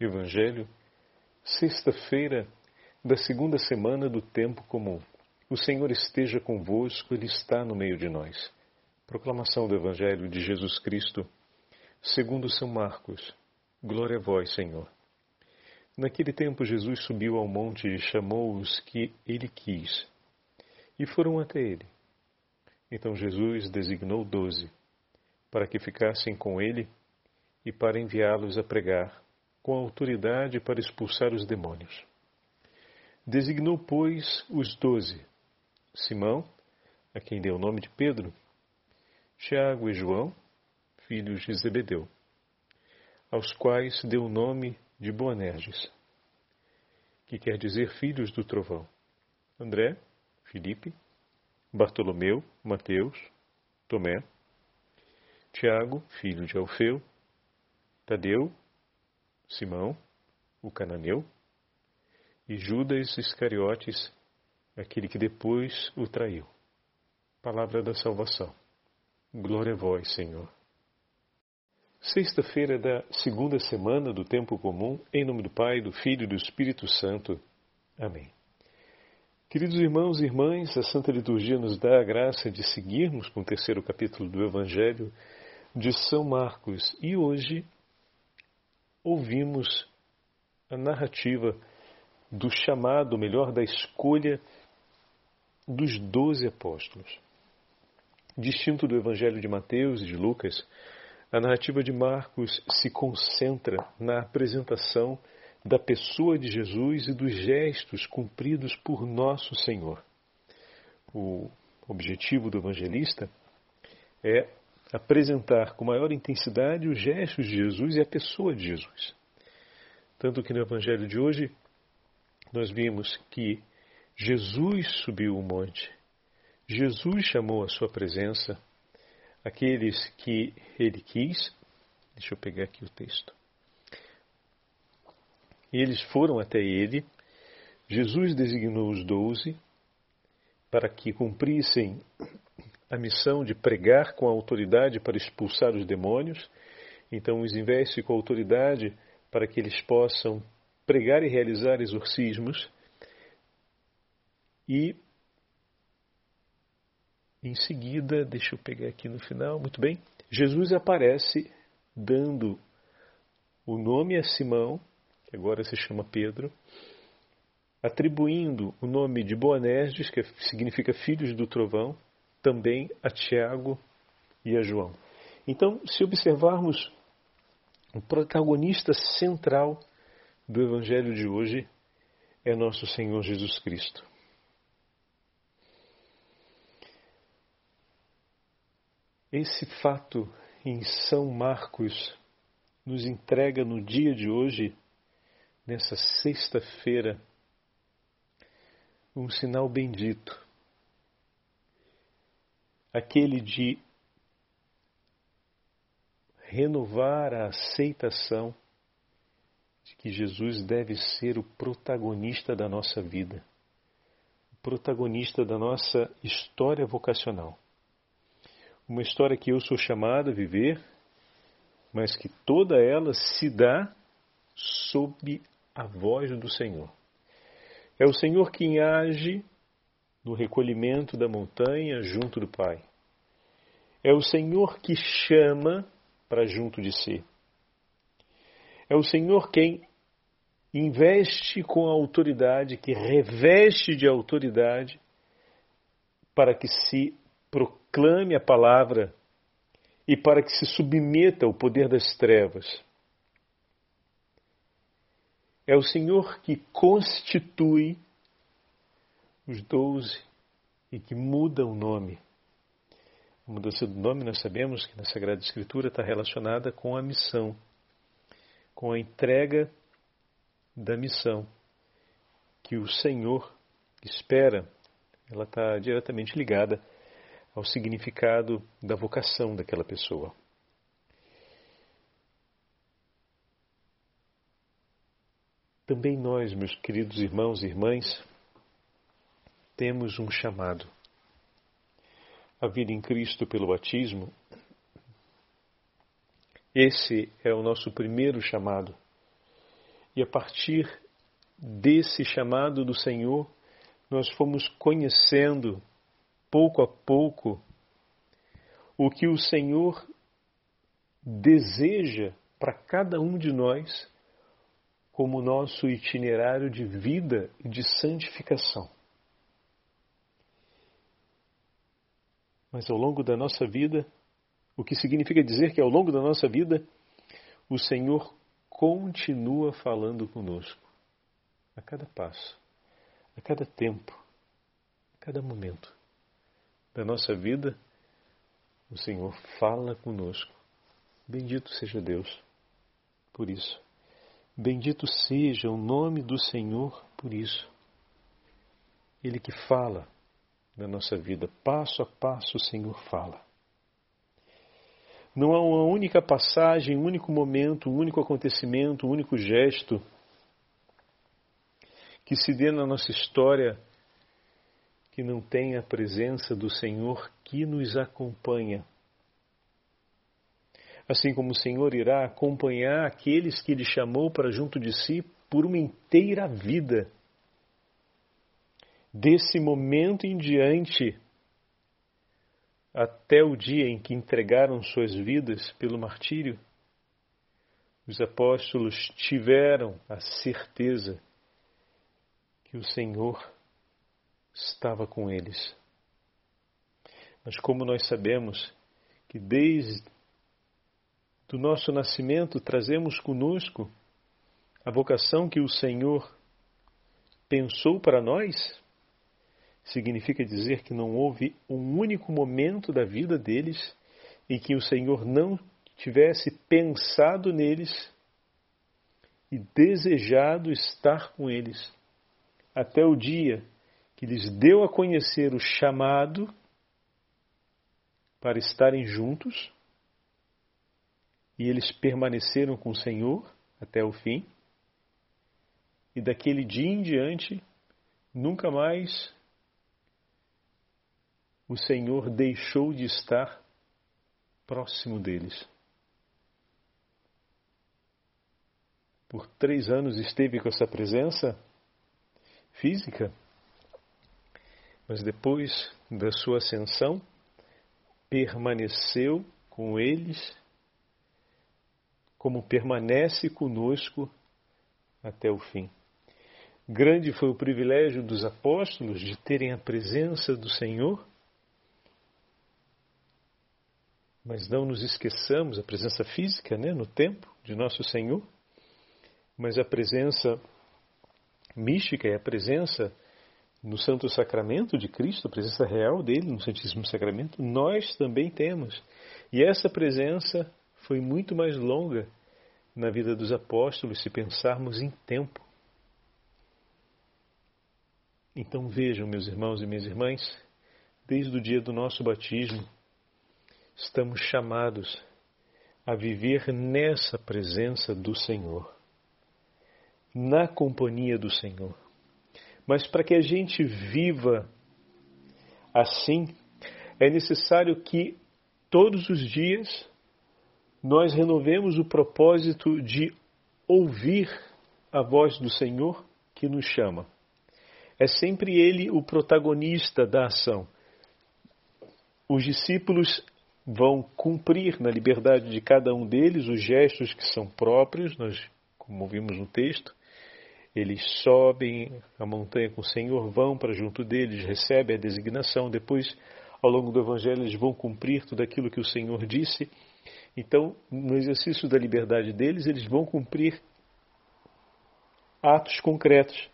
Evangelho, sexta-feira da segunda semana do tempo comum. O Senhor esteja convosco, Ele está no meio de nós. Proclamação do Evangelho de Jesus Cristo, segundo São Marcos. Glória a vós, Senhor. Naquele tempo, Jesus subiu ao monte e chamou os que ele quis, e foram até ele. Então Jesus designou doze, para que ficassem com ele e para enviá-los a pregar, com autoridade para expulsar os demônios. Designou, pois, os doze: Simão, a quem deu o nome de Pedro, Tiago e João, filhos de Zebedeu, aos quais deu o nome de Boanerges, que quer dizer filhos do trovão, André, Filipe, Bartolomeu, Mateus, Tomé, Tiago, filho de Alfeu, Tadeu, Simão, o cananeu, e Judas Iscariotes, aquele que depois o traiu. Palavra da salvação. Glória a vós, Senhor. Sexta-feira da segunda semana do tempo comum, em nome do Pai, do Filho e do Espírito Santo. Amém. Queridos irmãos e irmãs, a Santa Liturgia nos dá a graça de seguirmos com o terceiro capítulo do Evangelho de São Marcos e hoje ouvimos a narrativa do chamado, melhor, da escolha dos doze apóstolos. Distinto do Evangelho de Mateus e de Lucas, a narrativa de Marcos se concentra na apresentação da pessoa de Jesus e dos gestos cumpridos por nosso Senhor. O objetivo do evangelista é apresentar com maior intensidade os gestos de Jesus e a pessoa de Jesus. Tanto que no Evangelho de hoje nós vimos que Jesus subiu o monte, Jesus chamou a sua presença aqueles que ele quis. Deixa eu pegar aqui o texto. Eles foram até ele. Jesus designou os doze para que cumprissem a missão de pregar com autoridade para expulsar os demônios, então os investe com autoridade para que eles possam pregar e realizar exorcismos. E em seguida, deixa eu pegar aqui no final, muito bem, Jesus aparece dando o nome a Simão, que agora se chama Pedro, atribuindo o nome de Boanerges, que significa filhos do trovão, também a Tiago e a João. Então, se observarmos o protagonista central do Evangelho de hoje é nosso Senhor Jesus Cristo. Esse fato em São Marcos nos entrega no dia de hoje, nessa sexta-feira, um sinal bendito aquele de renovar a aceitação de que Jesus deve ser o protagonista da nossa vida, o protagonista da nossa história vocacional. Uma história que eu sou chamado a viver, mas que toda ela se dá sob a voz do Senhor. É o Senhor quem age no recolhimento da montanha junto do Pai. É o Senhor que chama para junto de si. É o Senhor quem investe com a autoridade, que reveste de autoridade para que se proclame a palavra e para que se submeta ao poder das trevas. É o Senhor que constitui os doze e que muda o nome. A mudança do nome nós sabemos que na Sagrada Escritura está relacionada com a missão, com a entrega da missão que o Senhor espera. Ela está diretamente ligada ao significado da vocação daquela pessoa. Também nós, meus queridos irmãos e irmãs, temos um chamado. A vida em Cristo pelo batismo, esse é o nosso primeiro chamado. E a partir desse chamado do Senhor, nós fomos conhecendo pouco a pouco o que o Senhor deseja para cada um de nós como nosso itinerário de vida e de santificação. Mas ao longo da nossa vida, o que significa dizer que ao longo da nossa vida, o Senhor continua falando conosco, a cada passo, a cada tempo, a cada momento da nossa vida, o Senhor fala conosco. Bendito seja Deus por isso. Bendito seja o nome do Senhor por isso. Ele que fala na nossa vida, passo a passo o Senhor fala. Não há uma única passagem, um único momento, um único acontecimento, um único gesto que se dê na nossa história que não tenha a presença do Senhor que nos acompanha. Assim como o Senhor irá acompanhar aqueles que Ele chamou para junto de si por uma inteira vida. Desse momento em diante, até o dia em que entregaram suas vidas pelo martírio, os apóstolos tiveram a certeza que o Senhor estava com eles. Mas como nós sabemos que desde o nosso nascimento trazemos conosco a vocação que o Senhor pensou para nós, significa dizer que não houve um único momento da vida deles em que o Senhor não tivesse pensado neles e desejado estar com eles, até o dia que lhes deu a conhecer o chamado para estarem juntos, e eles permaneceram com o Senhor até o fim, e daquele dia em diante, nunca mais o Senhor deixou de estar próximo deles. Por três anos esteve com essa presença física, mas depois da sua ascensão, permaneceu com eles, como permanece conosco até o fim. Grande foi o privilégio dos apóstolos de terem a presença do Senhor, mas não nos esqueçamos a presença física, né, no tempo de nosso Senhor, mas a presença mística é a presença no Santo Sacramento de Cristo, a presença real dele no Santíssimo Sacramento, nós também temos. E essa presença foi muito mais longa na vida dos apóstolos, se pensarmos em tempo. Então vejam, meus irmãos e minhas irmãs, desde o dia do nosso batismo, estamos chamados a viver nessa presença do Senhor, na companhia do Senhor. Mas para que a gente viva assim, é necessário que todos os dias nós renovemos o propósito de ouvir a voz do Senhor que nos chama. É sempre Ele o protagonista da ação. Os discípulos vão cumprir na liberdade de cada um deles os gestos que são próprios, nós, como vimos no texto, eles sobem a montanha com o Senhor, vão para junto deles, recebem a designação, depois, ao longo do Evangelho, eles vão cumprir tudo aquilo que o Senhor disse. Então, no exercício da liberdade deles, eles vão cumprir atos concretos.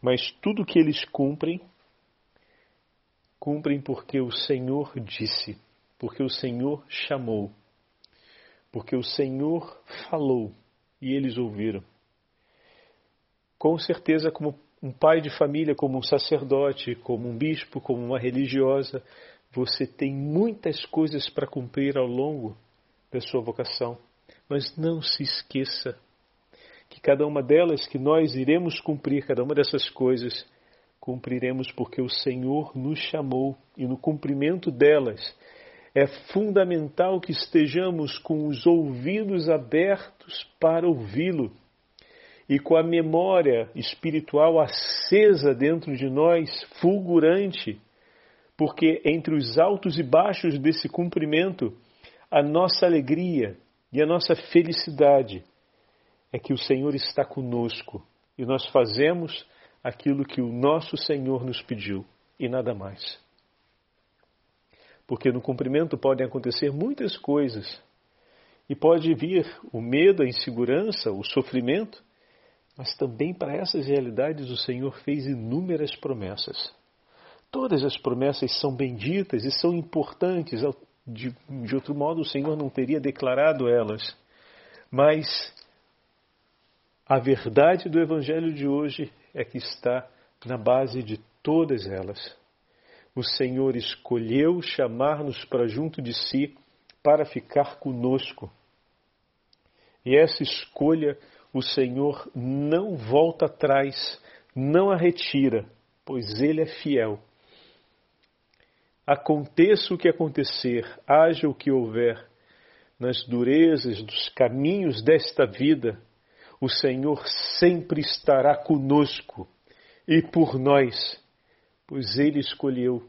Mas tudo que eles cumprem, cumprem porque o Senhor disse, porque o Senhor chamou, porque o Senhor falou e eles ouviram com certeza, como um pai de família, como um sacerdote, como um bispo, como uma religiosa, você tem muitas coisas para cumprir ao longo da sua vocação. Mas não se esqueça que cada uma delas que nós iremos cumprir, cada uma dessas coisas, cumpriremos porque o Senhor nos chamou e no cumprimento delas é fundamental que estejamos com os ouvidos abertos para ouvi-lo e com a memória espiritual acesa dentro de nós, fulgurante, porque entre os altos e baixos desse cumprimento, a nossa alegria e a nossa felicidade é que o Senhor está conosco e nós fazemos aquilo que o nosso Senhor nos pediu e nada mais. Porque no cumprimento podem acontecer muitas coisas e pode vir o medo, a insegurança, o sofrimento, mas também para essas realidades o Senhor fez inúmeras promessas. Todas as promessas são benditas e são importantes, de, de outro modo o Senhor não teria declarado elas. Mas a verdade do Evangelho de hoje é que está na base de todas elas. O Senhor escolheu chamar-nos para junto de si para ficar conosco. E essa escolha o Senhor não volta atrás, não a retira, pois Ele é fiel. Aconteça o que acontecer, haja o que houver, nas durezas dos caminhos desta vida, o Senhor sempre estará conosco e por nós, pois Ele escolheu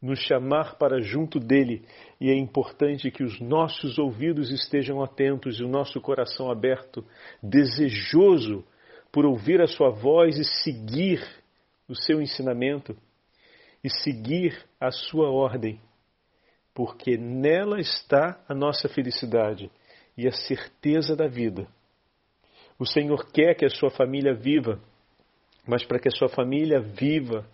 nos chamar para junto dele e é importante que os nossos ouvidos estejam atentos e o nosso coração aberto, desejoso por ouvir a sua voz e seguir o seu ensinamento e seguir a sua ordem, porque nela está a nossa felicidade e a certeza da vida. O Senhor quer que a sua família viva, mas para que a sua família viva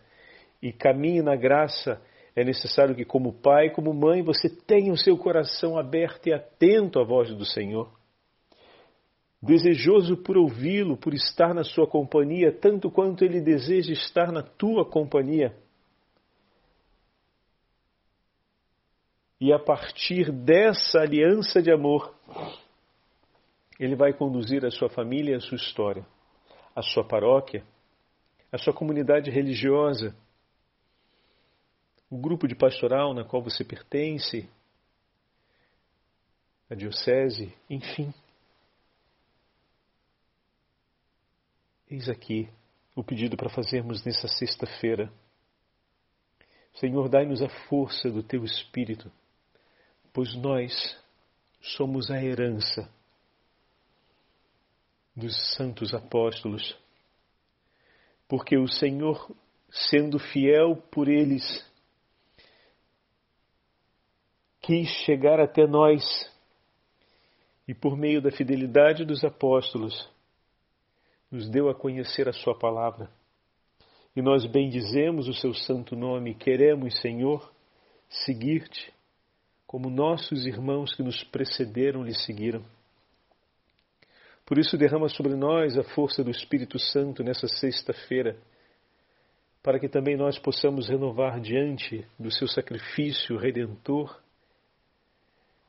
e caminhe na graça, é necessário que, como pai, como mãe, você tenha o seu coração aberto e atento à voz do Senhor. Desejoso por ouvi-lo, por estar na sua companhia, tanto quanto ele deseja estar na tua companhia. E a partir dessa aliança de amor, ele vai conduzir a sua família e a sua história, a sua paróquia, a sua comunidade religiosa, o grupo de pastoral na qual você pertence, a diocese, enfim. Eis aqui o pedido para fazermos nessa sexta-feira. Senhor, dai-nos a força do teu Espírito, pois nós somos a herança dos santos apóstolos, porque o Senhor, sendo fiel por eles, quis chegar até nós e, por meio da fidelidade dos apóstolos, nos deu a conhecer a Sua palavra. E nós bendizemos o Seu santo nome, queremos, Senhor, seguir-te, como nossos irmãos que nos precederam lhe seguiram. Por isso, derrama sobre nós a força do Espírito Santo nessa sexta-feira, para que também nós possamos renovar diante do Seu sacrifício redentor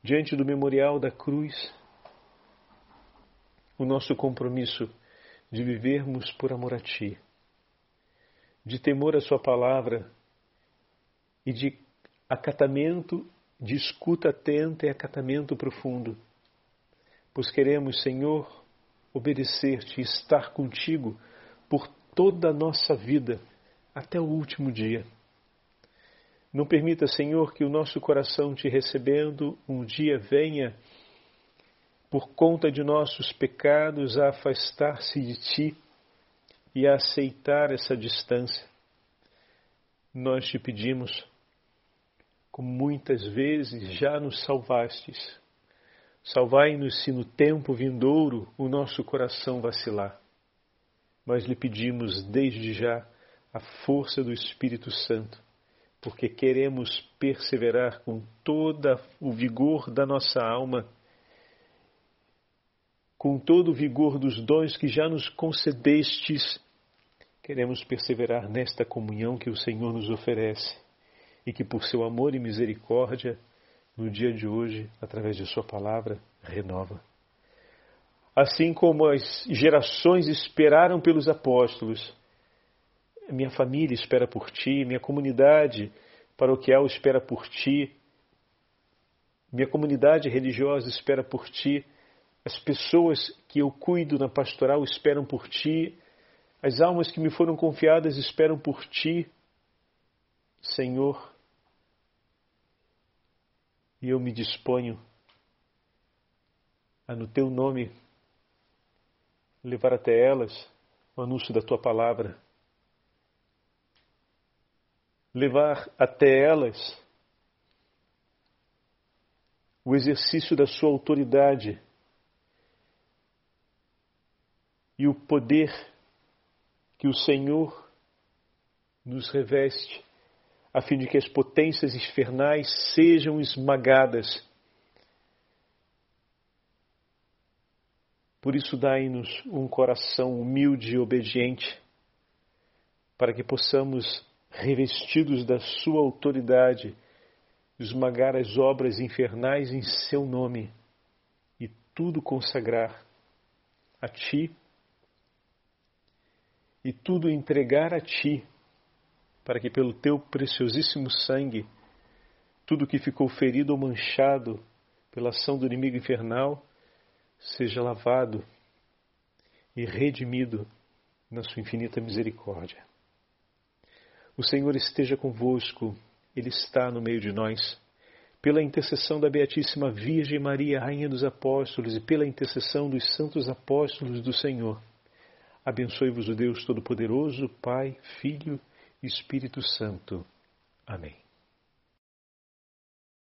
diante do memorial da cruz, o nosso compromisso de vivermos por amor a Ti, de temor à Sua palavra e de acatamento, de escuta atenta e acatamento profundo, pois queremos, Senhor, obedecer-te e estar contigo por toda a nossa vida até o último dia. Não permita, Senhor, que o nosso coração te recebendo um dia venha, por conta de nossos pecados, a afastar-se de ti e a aceitar essa distância. Nós te pedimos, como muitas vezes já nos salvastes, salvai-nos se no tempo vindouro o nosso coração vacilar. Mas lhe pedimos desde já a força do Espírito Santo porque queremos perseverar com todo o vigor da nossa alma, com todo o vigor dos dons que já nos concedestes, queremos perseverar nesta comunhão que o Senhor nos oferece e que, por seu amor e misericórdia, no dia de hoje, através de Sua palavra, renova. Assim como as gerações esperaram pelos apóstolos, minha família espera por ti, minha comunidade paroquial espera por ti, minha comunidade religiosa espera por ti. As pessoas que eu cuido na pastoral esperam por ti. As almas que me foram confiadas esperam por ti, Senhor. E eu me disponho a, no teu nome, levar até elas o anúncio da tua palavra. Levar até elas o exercício da sua autoridade e o poder que o Senhor nos reveste, a fim de que as potências infernais sejam esmagadas. Por isso, dai-nos um coração humilde e obediente, para que possamos, revestidos da Sua autoridade, esmagar as obras infernais em Seu nome e tudo consagrar a Ti e tudo entregar a Ti, para que pelo Teu preciosíssimo sangue, tudo que ficou ferido ou manchado pela ação do inimigo infernal, seja lavado e redimido na Sua infinita misericórdia. O Senhor esteja convosco, Ele está no meio de nós. Pela intercessão da Beatíssima Virgem Maria, Rainha dos Apóstolos, e pela intercessão dos santos apóstolos do Senhor, Abençoe-vos o Deus Todo-Poderoso, Pai, Filho e Espírito Santo. Amém.